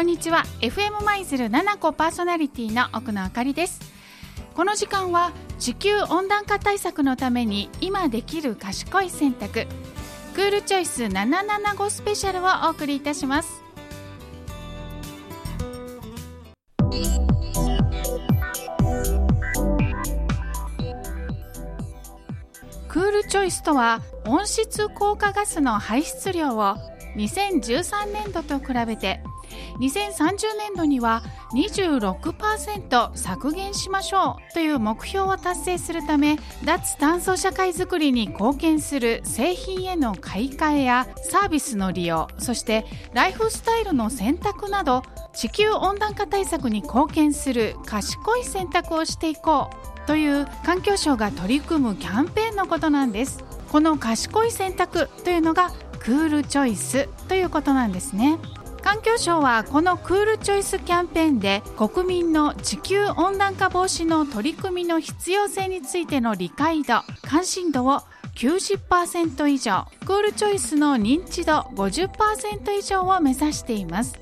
こんにちは。FM 舞鶴7個パーソナリティの奥野あかりです。この時間は地球温暖化対策のために今できる賢い選択。クールチョイス775スペシャルをお送りいたします。クールチョイスとは温室効果ガスの排出量を2013年度と比べて2030年度には26%削減しましょうという目標を達成するため脱炭素社会づくりに貢献する製品への買い替えやサービスの利用そしてライフスタイルの選択など地球温暖化対策に貢献する賢い選択をしていこうという環境省が取り組むキャンペーンのことなんです。この賢い選択というのがクールチョイスということなんですね。環境省はこのクールチョイスキャンペーンで国民の地球温暖化防止の取り組みの必要性についての理解度関心度を90%以上クールチョイスの認知度50%以上を目指しています。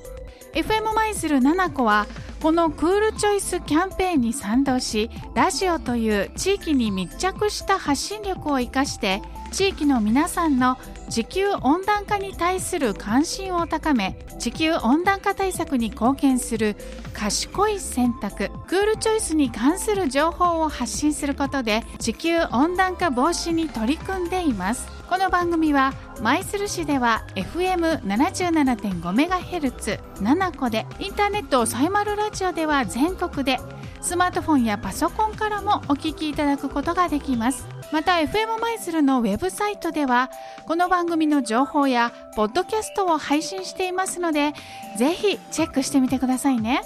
FM マイズル7個はこのクールチョイスキャンペーンに賛同しラジオという地域に密着した発信力を生かして地域の皆さんの地球温暖化に対する関心を高め地球温暖化対策に貢献する賢い選択クールチョイスに関する情報を発信することで地球温暖化防止に取り組んでいます。この番組は舞鶴市では FM77.5MHz7 個でインターネットサイマルラジオでは全国でスマートフォンやパソコンからもお聞きいただくことができます。また FM マイズルのウェブサイトではこの番組の情報やポッドキャストを配信していますのでぜひチェックしてみてくださいね。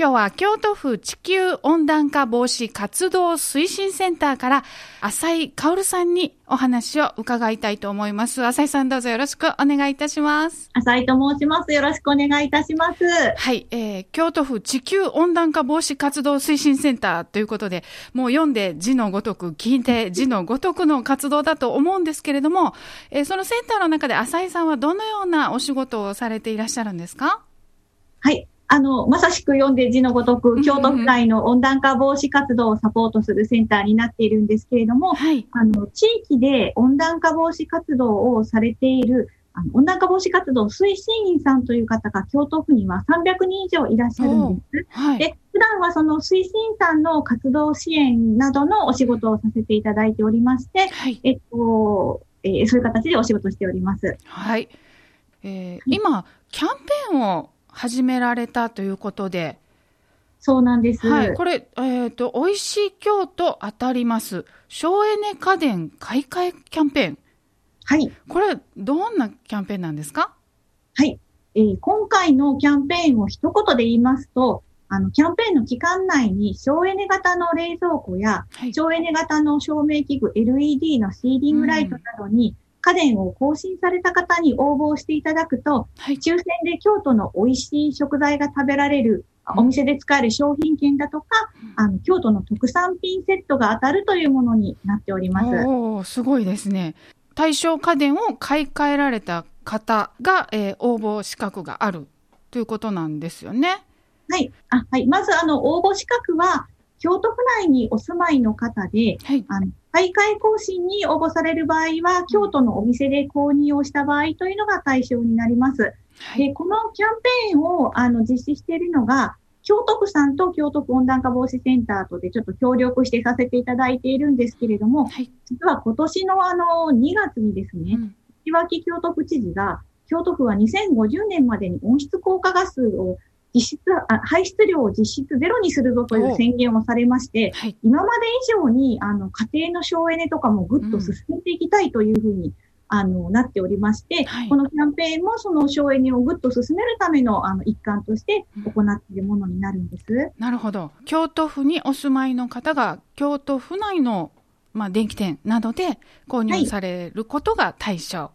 今日は京都府地球温暖化防止活動推進センターから浅井薫さんにお話を伺いたいと思います。浅井さんどうぞよろしくお願いいたします。浅井と申します。よろしくお願いいたします。はい、えー、京都府地球温暖化防止活動推進センターということで、もう読んで字のごとく、聞いて字のごとくの活動だと思うんですけれども、えー、そのセンターの中で浅井さんはどのようなお仕事をされていらっしゃるんですか？はい。あの、まさしく読んで字のごとく、京都府内の温暖化防止活動をサポートするセンターになっているんですけれども、はい、あの、地域で温暖化防止活動をされている、あの温暖化防止活動推進員さんという方が京都府には300人以上いらっしゃるんです。はい、で、普段はその推進員さんの活動支援などのお仕事をさせていただいておりまして、はい、えっと、えー、そういう形でお仕事しております。はい。えー、今、キャンペーンを始められたということで。そうなんです。はい。これ、えっ、ー、と、美味しい京都当たります。省エネ家電買い替えキャンペーン。はい。これ、どんなキャンペーンなんですか？はい。えー、今回のキャンペーンを一言で言いますと、あの、キャンペーンの期間内に省エネ型の冷蔵庫や、はい、省エネ型の照明器具 LED のシーリングライトなどに、家電を更新された方に応募していただくと、はい、抽選で京都の美味しい食材が食べられる、お店で使える商品券だとか、あの、京都の特産品セットが当たるというものになっております。おすごいですね。対象家電を買い替えられた方が、えー、応募資格があるということなんですよね。はい。あはい。まず、あの、応募資格は、京都府内にお住まいの方で、はい、あの買い替え更新に応募される場合は、京都のお店で購入をした場合というのが対象になります。はい、でこのキャンペーンをあの実施しているのが、京都府さんと京都府温暖化防止センターとでちょっと協力してさせていただいているんですけれども、はい、実は今年のあの2月にですね、うん、岩木京都府知事が、京都府は2050年までに温室効果ガスを実質あ、排出量を実質ゼロにするぞという宣言をされまして、はい、今まで以上に、あの、家庭の省エネとかもぐっと進めていきたいというふうに、うん、あの、なっておりまして、はい、このキャンペーンもその省エネをぐっと進めるための、あの、一環として行っているものになるんです。うん、なるほど。京都府にお住まいの方が、京都府内の、まあ、電気店などで購入されることが対象、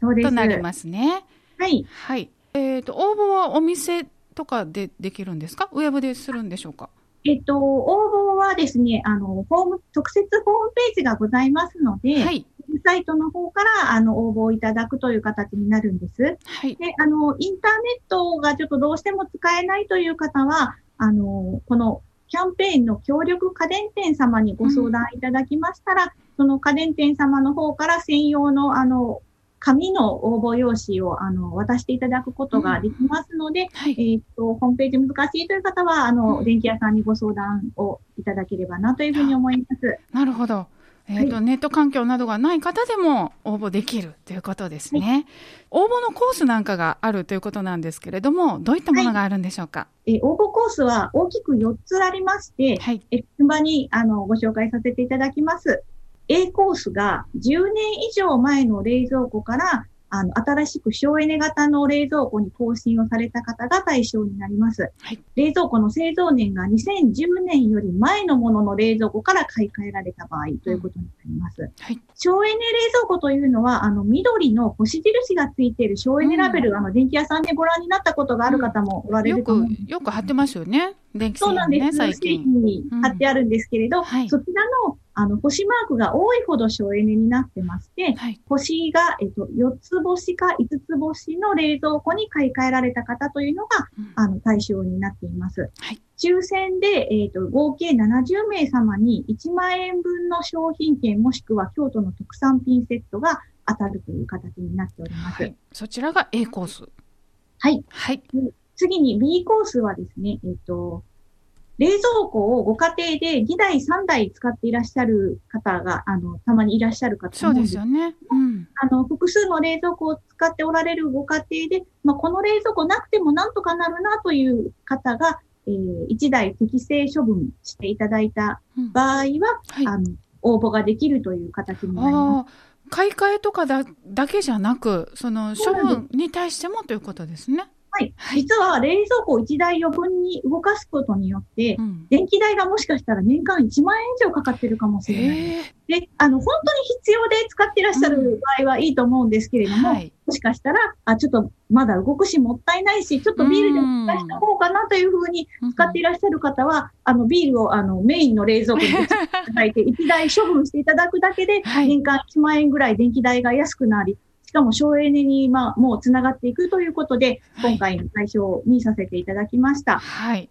となりますね。はい。はい。えっ、ー、と、応募はお店とかでできるんですか？ウェブでするんでしょうか？えっと、応募はですね、あの、ホーム、特設ホームページがございますので、はい、サイトの方から、あの、応募いただくという形になるんです。はい。で、あの、インターネットがちょっとどうしても使えないという方は、あの、このキャンペーンの協力家電店様にご相談いただきましたら、うん、その家電店様の方から専用の、あの、紙の応募用紙をあの渡していただくことができますので、うんはい、えっ、と、ホームページ難しいという方は、あの、うん、電気屋さんにご相談をいただければなというふうに思います。なるほど。えーと、はい、ネット環境などがない方でも応募できるということですね、はい、応募のコースなんかがあるということなんですけれども、どういったものがあるんでしょうか？はい、え応募コースは大きく4つありまして、はい、え順番にあのご紹介させていただきます。A コースが10年以上前の冷蔵庫からあの、新しく省エネ型の冷蔵庫に更新をされた方が対象になります。はい、冷蔵庫の製造年が2010年より前のものの冷蔵庫から買い替えられた場合ということになります。うんはい、省エネ冷蔵庫というのは、あの、緑の星印がついている省エネラベル、うん、あの、電気屋さんでご覧になったことがある方もおられると思うんです、うん、よく、よく貼ってますよね。電気製品、ね、そうなんです。最近。に貼ってあるんですけれど、はい、そちらのあの、星マークが多いほど省エネになってまして、はい、星が、えっと、4つ星か5つ星の冷蔵庫に買い替えられた方というのが、うん、あの、対象になっています。はい、抽選で、えっと、合計70名様に1万円分の商品券もしくは京都の特産品セットが当たるという形になっております。はい、そちらが A コース。はい。はい。次に B コースはですね、えっと、冷蔵庫をご家庭で2台、3台使っていらっしゃる方が、あの、たまにいらっしゃる方そうですよね。うん。あの、複数の冷蔵庫を使っておられるご家庭で、まあ、この冷蔵庫なくてもなんとかなるなという方が、えー、1台適正処分していただいた場合は、うんはい、あの、応募ができるという形になります。買い替えとかだだけじゃなく、その処分に対してもということですね。はい。実は冷蔵庫を1台余分に動かすことによって、うん、電気代がもしかしたら年間1万円以上かかってるかもしれない。で、あの、本当に必要で使ってらっしゃる場合はいいと思うんですけれども、うんはい、もしかしたら、あ、ちょっとまだ動くしもったいないし、ちょっとビールで出した方かなというふうに使っていらっしゃる方は、あの、ビールをあの、メインの冷蔵庫にいただいて、1台処分していただくだけで、年間1万円ぐらい電気代が安くなり、かも省エネに、まあ、もうつながっていくということで、今回の対象にさせていただきました。はい。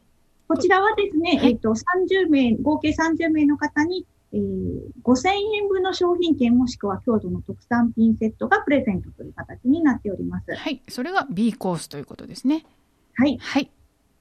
こちらはですね、はい、えっ、と、30名、合計30名の方に、えー、5000円分の商品券もしくは京都の特産品セットがプレゼントという形になっております。はい。それが B コースということですね。はい。はい。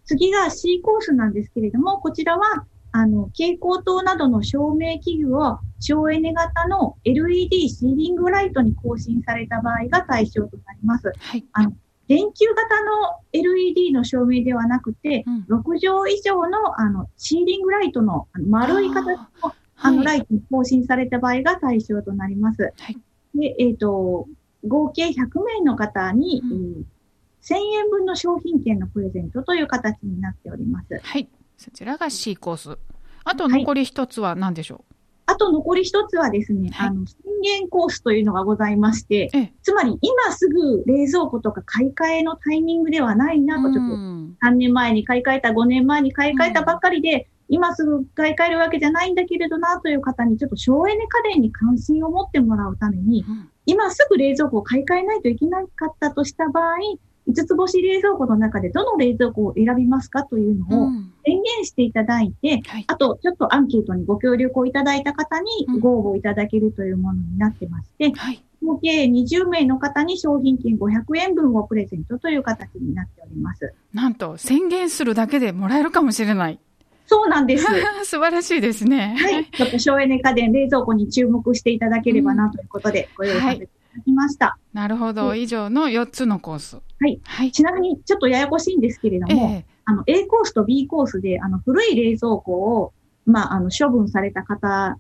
次が C コースなんですけれども、こちらは、あの、蛍光灯などの照明器具を省エネ型の LED シーリングライトに更新された場合が対象となります。はい。あの、電球型の LED の照明ではなくて、うん、6畳以上のあのシーリングライトの丸い形のあの、ライトに更新された場合が対象となります。はい。で、えっ、ー、と、合計100名の方に、うん、えー、1000円分の商品券のプレゼントという形になっております。はい。そちらが C コース。あと残り一つは何でしょう、はい、あと残り一つはですね、はい、あの、宣言コースというのがございまして、つまり今すぐ冷蔵庫とか買い替えのタイミングではないなと、ちょっと3年前に買い替えた、5年前に買い替えたばっかりで、今すぐ買い替えるわけじゃないんだけれどなという方にちょっと省エネ家電に関心を持ってもらうために、今すぐ冷蔵庫を買い替えないといけなかったとした場合、5つ星冷蔵庫の中でどの冷蔵庫を選びますかというのを宣言していただいて、うんはい、あとちょっとアンケートにご協力をいただいた方にご応募いただけるというものになってまして、うんはい、合計20名の方に商品券500円分をプレゼントという形になっております。なんと宣言するだけでもらえるかもしれない。そうなんです。素晴らしいですね。はい。ちょっと省エネ家電、冷蔵庫に注目していただければなということで、ご用意させてだきました。なるほど。以上の4つのコース。はい。はい、ちなみに、ちょっとややこしいんですけれども、えー、あの、A コースと B コースで、あの、古い冷蔵庫を、まあ、あの、処分された方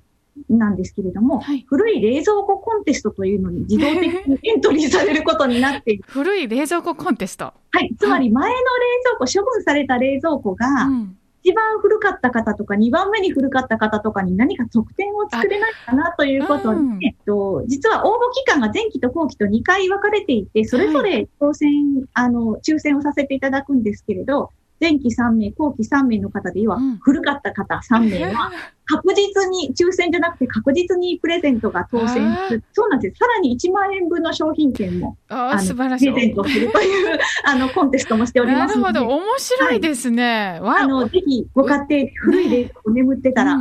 なんですけれども、はい、古い冷蔵庫コンテストというのに自動的にエントリーされることになっている。古い冷蔵庫コンテスト。はい。つまり前の冷蔵庫、処分された冷蔵庫が、うん一番古かった方とか、二番目に古かった方とかに何か特典を作れないかなということで、うん、えっと、実は応募期間が前期と後期と2回分かれていて、それぞれ当選、はい、あの、抽選をさせていただくんですけれど、前期3名、後期3名の方で、要は古かった方3名は、確実に、抽選じゃなくて確実にプレゼントが当選する。そうなんです。さらに1万円分の商品券も、あ素晴らしい。プレゼントするという、あの、コンテストもしておりますなるほど。面白いですね。はい、あの、ぜひご家庭で古い冷蔵庫眠ってたら、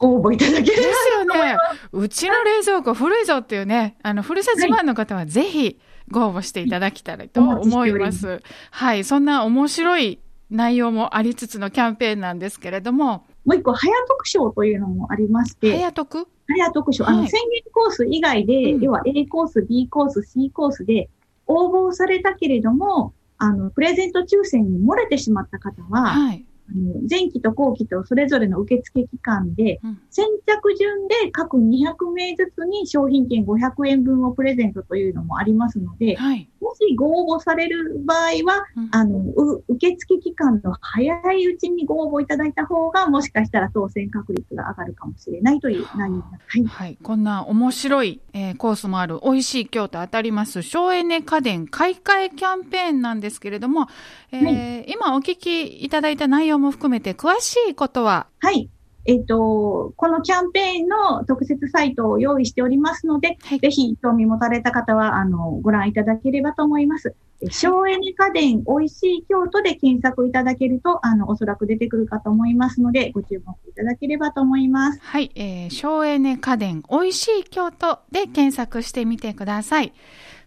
応募いただけるですよね。うちの冷蔵庫古いぞっていうね、あの、古さ自慢の方はぜひご応募していただきたいと思います。はい、そんな面白い内容もありつつのキャンペーンなんですけれども。もう一個、早特賞というのもありまして。早特？早特賞。あの、宣言コース以外で、うん、要は A コース、B コース、C コースで応募されたけれども、あの、プレゼント抽選に漏れてしまった方は、はい、前期と後期とそれぞれの受付期間で、先着順で各200名ずつに商品券500円分をプレゼントというのもありますので、はい、もしご応募される場合は、うん、あの、受付期間の早いうちにご応募いただいた方が、もしかしたら当選確率が上がるかもしれないという内容はい、はい。こんな面白い、えー、コースもある、美味しい京都当たります、省エネ家電買い替えキャンペーンなんですけれども、えー、はい、今お聞きいただいた内容も含めて詳しいことは？はい。えっ、と、このキャンペーンの特設サイトを用意しておりますので、はい、ぜひ興味持たれた方は、あの、ご覧いただければと思います。省エネ家電美味しい京都で検索いただけると、あの、おそらく出てくるかと思いますので、ご注目いただければと思います。はい、えー、省エネ家電美味しい京都で検索してみてください。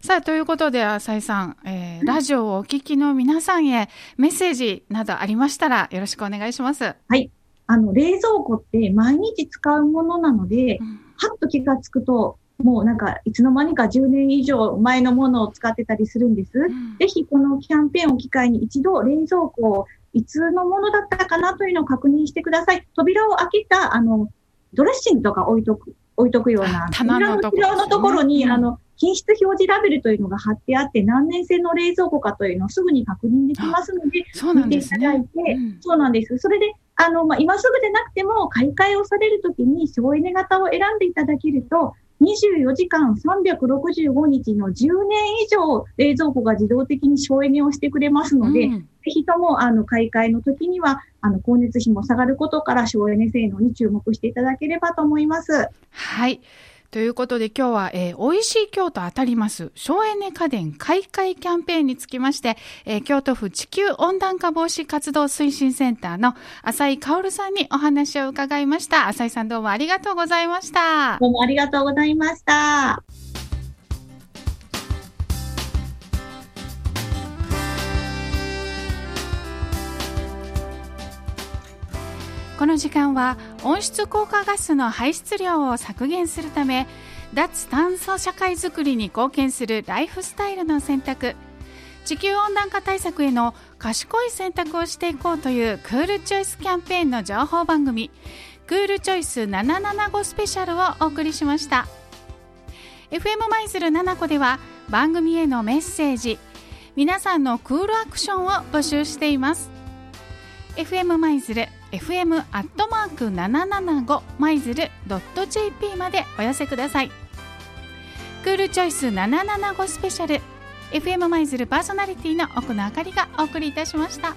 さあ、ということで、浅井さん、えー、ラジオをお聞きの皆さんへメッセージなどありましたらよろしくお願いします。はい。あの、冷蔵庫って毎日使うものなので、うん、はっと気がつくと、もうなんか、いつの間にか10年以上前のものを使ってたりするんです。うん、ぜひこのキャンペーンを機会に一度冷蔵庫をいつのものだったかなというのを確認してください。扉を開けた、あの、ドレッシングとか置いとく、置いとくような、棚のところ、ね、のところに、うん、あの、品質表示ラベルというのが貼ってあって、何年製の冷蔵庫かというのをすぐに確認できますので、見ていただいて、そうなんです。それで、あの、まあ、今すぐでなくても、買い替えをされるときに省エネ型を選んでいただけると、24時間365日の10年以上冷蔵庫が自動的に省エネをしてくれますので、うん、ぜひともあの買い替えの時にはあの光熱費も下がることから省エネ性能に注目していただければと思います。はい。ということで今日は、えー、美味しい京都当たります省エネ家電買い替えキャンペーンにつきまして、えー、京都府地球温暖化防止活動推進センターの浅井薫さんにお話を伺いました。浅井さんどうもありがとうございました。どうもありがとうございました。この時間は温室効果ガスの排出量を削減するため脱炭素社会づくりに貢献するライフスタイルの選択。地球温暖化対策への賢い選択をしていこうというクールチョイスキャンペーンの情報番組クールチョイス775スペシャルをお送りしました。FM 舞鶴7個では番組へのメッセージ皆さんのクールアクションを募集しています。FM 舞鶴 fm アットマーク七七五マイズルドット JP までお寄せくださいクールチョイス七七五スペシャル FM マイズルパーソナリティの奥野あかりがお送りいたしました。